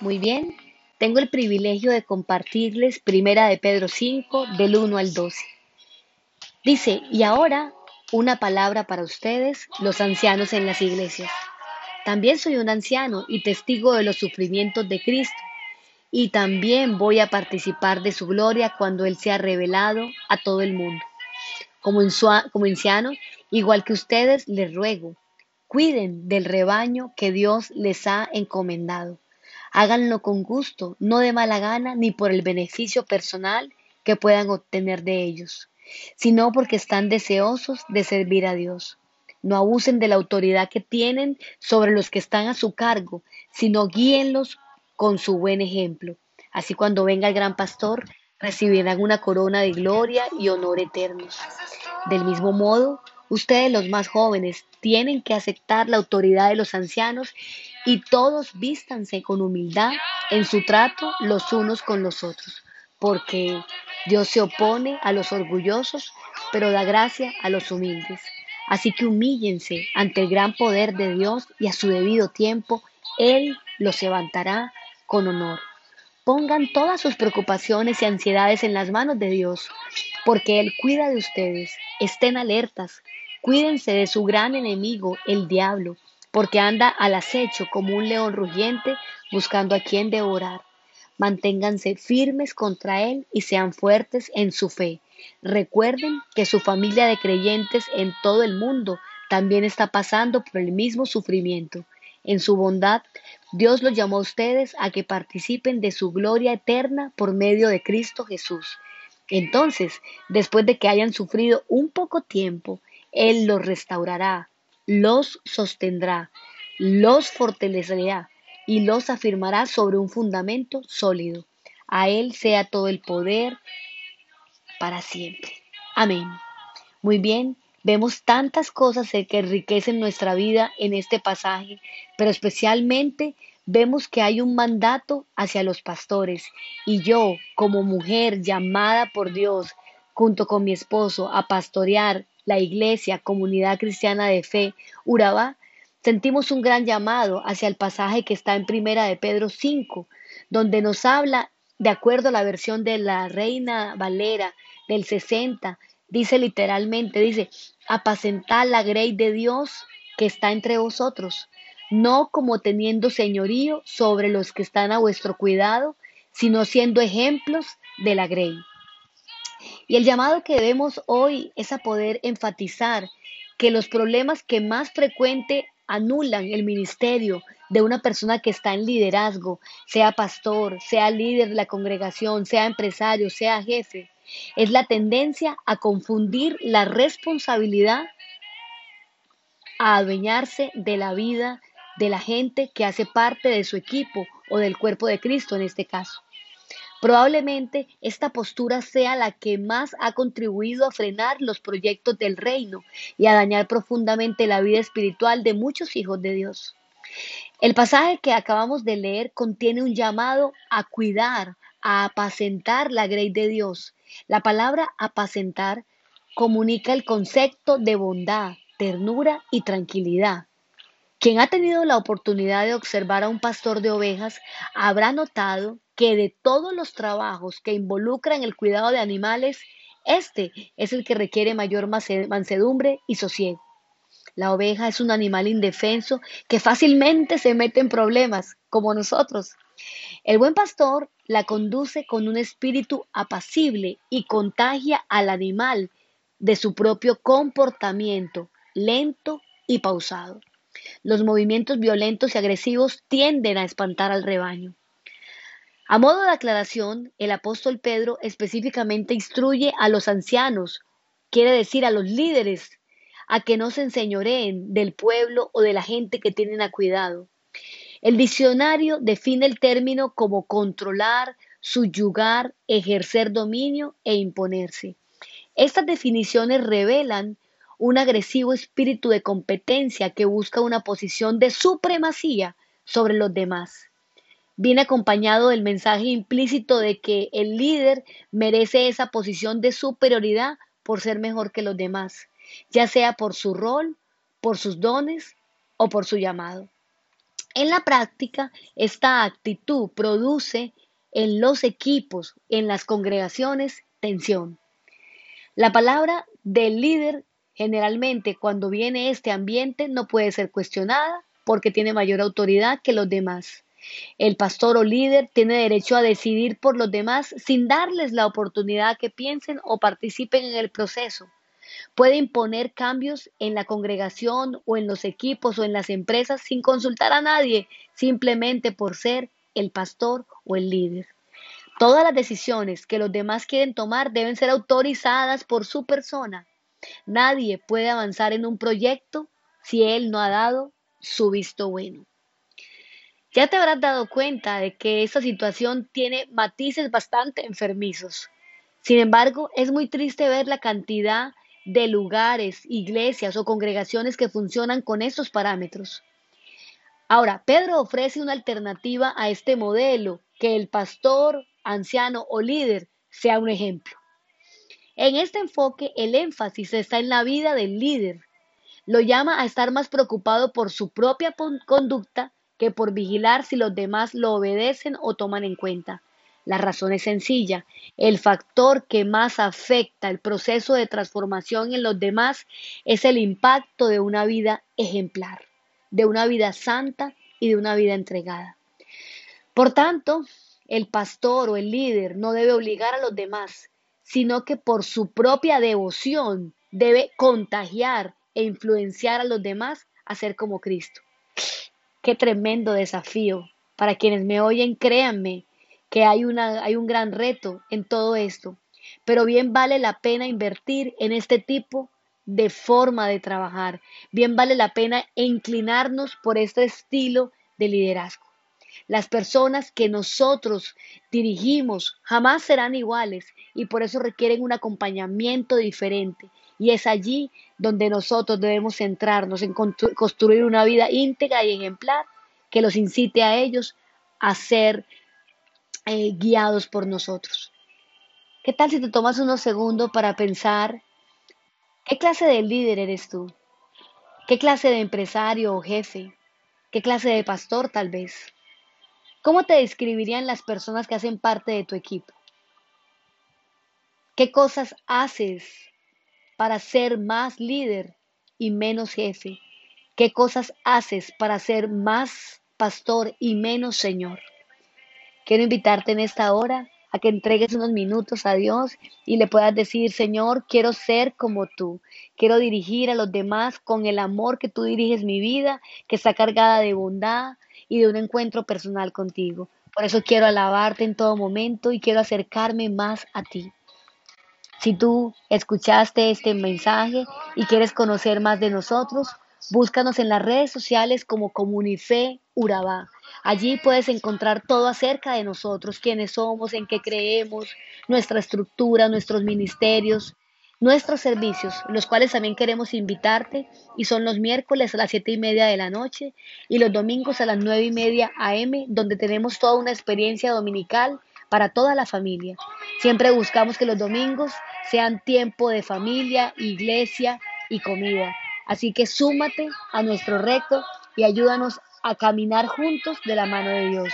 Muy bien, tengo el privilegio de compartirles Primera de Pedro 5, del 1 al 12. Dice, y ahora una palabra para ustedes, los ancianos en las iglesias. También soy un anciano y testigo de los sufrimientos de Cristo, y también voy a participar de su gloria cuando Él sea revelado a todo el mundo. Como, como anciano, igual que ustedes, les ruego, cuiden del rebaño que Dios les ha encomendado Háganlo con gusto, no de mala gana ni por el beneficio personal que puedan obtener de ellos, sino porque están deseosos de servir a Dios. No abusen de la autoridad que tienen sobre los que están a su cargo, sino guíenlos con su buen ejemplo. Así cuando venga el gran pastor, recibirán una corona de gloria y honor eternos. Del mismo modo, ustedes los más jóvenes tienen que aceptar la autoridad de los ancianos y todos vístanse con humildad en su trato los unos con los otros, porque Dios se opone a los orgullosos, pero da gracia a los humildes. Así que humíllense ante el gran poder de Dios y a su debido tiempo Él los levantará con honor. Pongan todas sus preocupaciones y ansiedades en las manos de Dios, porque Él cuida de ustedes. Estén alertas, cuídense de su gran enemigo, el diablo porque anda al acecho como un león rugiente buscando a quien devorar. Manténganse firmes contra él y sean fuertes en su fe. Recuerden que su familia de creyentes en todo el mundo también está pasando por el mismo sufrimiento. En su bondad, Dios los llamó a ustedes a que participen de su gloria eterna por medio de Cristo Jesús. Entonces, después de que hayan sufrido un poco tiempo, Él los restaurará, los sostendrá, los fortalecerá y los afirmará sobre un fundamento sólido. A Él sea todo el poder para siempre. Amén. Muy bien, vemos tantas cosas que enriquecen nuestra vida en este pasaje, pero especialmente vemos que hay un mandato hacia los pastores y yo, como mujer llamada por Dios, junto con mi esposo, a pastorear la iglesia, comunidad cristiana de fe, Urabá, sentimos un gran llamado hacia el pasaje que está en Primera de Pedro 5, donde nos habla, de acuerdo a la versión de la Reina Valera del 60, dice literalmente, dice, apacentad la grey de Dios que está entre vosotros, no como teniendo señorío sobre los que están a vuestro cuidado, sino siendo ejemplos de la grey. Y el llamado que debemos hoy es a poder enfatizar que los problemas que más frecuente anulan el ministerio de una persona que está en liderazgo, sea pastor, sea líder de la congregación, sea empresario, sea jefe, es la tendencia a confundir la responsabilidad a adueñarse de la vida de la gente que hace parte de su equipo o del cuerpo de Cristo en este caso. Probablemente esta postura sea la que más ha contribuido a frenar los proyectos del reino y a dañar profundamente la vida espiritual de muchos hijos de Dios. El pasaje que acabamos de leer contiene un llamado a cuidar, a apacentar la grey de Dios. La palabra apacentar comunica el concepto de bondad, ternura y tranquilidad. Quien ha tenido la oportunidad de observar a un pastor de ovejas habrá notado que de todos los trabajos que involucran el cuidado de animales, este es el que requiere mayor mansedumbre y sosiego. La oveja es un animal indefenso que fácilmente se mete en problemas, como nosotros. El buen pastor la conduce con un espíritu apacible y contagia al animal de su propio comportamiento lento y pausado. Los movimientos violentos y agresivos tienden a espantar al rebaño. A modo de aclaración, el apóstol Pedro específicamente instruye a los ancianos, quiere decir a los líderes, a que no se enseñoreen del pueblo o de la gente que tienen a cuidado. El diccionario define el término como controlar, subyugar, ejercer dominio e imponerse. Estas definiciones revelan un agresivo espíritu de competencia que busca una posición de supremacía sobre los demás viene acompañado del mensaje implícito de que el líder merece esa posición de superioridad por ser mejor que los demás, ya sea por su rol, por sus dones o por su llamado. En la práctica, esta actitud produce en los equipos, en las congregaciones, tensión. La palabra del líder generalmente cuando viene este ambiente no puede ser cuestionada porque tiene mayor autoridad que los demás. El pastor o líder tiene derecho a decidir por los demás sin darles la oportunidad que piensen o participen en el proceso. Puede imponer cambios en la congregación o en los equipos o en las empresas sin consultar a nadie, simplemente por ser el pastor o el líder. Todas las decisiones que los demás quieren tomar deben ser autorizadas por su persona. Nadie puede avanzar en un proyecto si él no ha dado su visto bueno. Ya te habrás dado cuenta de que esta situación tiene matices bastante enfermizos. Sin embargo, es muy triste ver la cantidad de lugares, iglesias o congregaciones que funcionan con estos parámetros. Ahora, Pedro ofrece una alternativa a este modelo, que el pastor, anciano o líder sea un ejemplo. En este enfoque, el énfasis está en la vida del líder. Lo llama a estar más preocupado por su propia conducta que por vigilar si los demás lo obedecen o toman en cuenta. La razón es sencilla. El factor que más afecta el proceso de transformación en los demás es el impacto de una vida ejemplar, de una vida santa y de una vida entregada. Por tanto, el pastor o el líder no debe obligar a los demás, sino que por su propia devoción debe contagiar e influenciar a los demás a ser como Cristo. Qué tremendo desafío. Para quienes me oyen, créanme, que hay, una, hay un gran reto en todo esto, pero bien vale la pena invertir en este tipo de forma de trabajar, bien vale la pena inclinarnos por este estilo de liderazgo. Las personas que nosotros dirigimos jamás serán iguales y por eso requieren un acompañamiento diferente. Y es allí donde nosotros debemos centrarnos en construir una vida íntegra y ejemplar que los incite a ellos a ser eh, guiados por nosotros. ¿Qué tal si te tomas unos segundos para pensar qué clase de líder eres tú? ¿Qué clase de empresario o jefe? ¿Qué clase de pastor tal vez? ¿Cómo te describirían las personas que hacen parte de tu equipo? ¿Qué cosas haces para ser más líder y menos jefe? ¿Qué cosas haces para ser más pastor y menos señor? Quiero invitarte en esta hora a que entregues unos minutos a Dios y le puedas decir, Señor, quiero ser como tú, quiero dirigir a los demás con el amor que tú diriges mi vida, que está cargada de bondad y de un encuentro personal contigo. Por eso quiero alabarte en todo momento y quiero acercarme más a ti. Si tú escuchaste este mensaje y quieres conocer más de nosotros, búscanos en las redes sociales como Comunife Urabá. Allí puedes encontrar todo acerca de nosotros, quiénes somos, en qué creemos, nuestra estructura, nuestros ministerios, nuestros servicios, los cuales también queremos invitarte y son los miércoles a las siete y media de la noche y los domingos a las nueve y media am, donde tenemos toda una experiencia dominical para toda la familia. Siempre buscamos que los domingos sean tiempo de familia, iglesia y comida. Así que súmate a nuestro reto y ayúdanos a caminar juntos de la mano de Dios.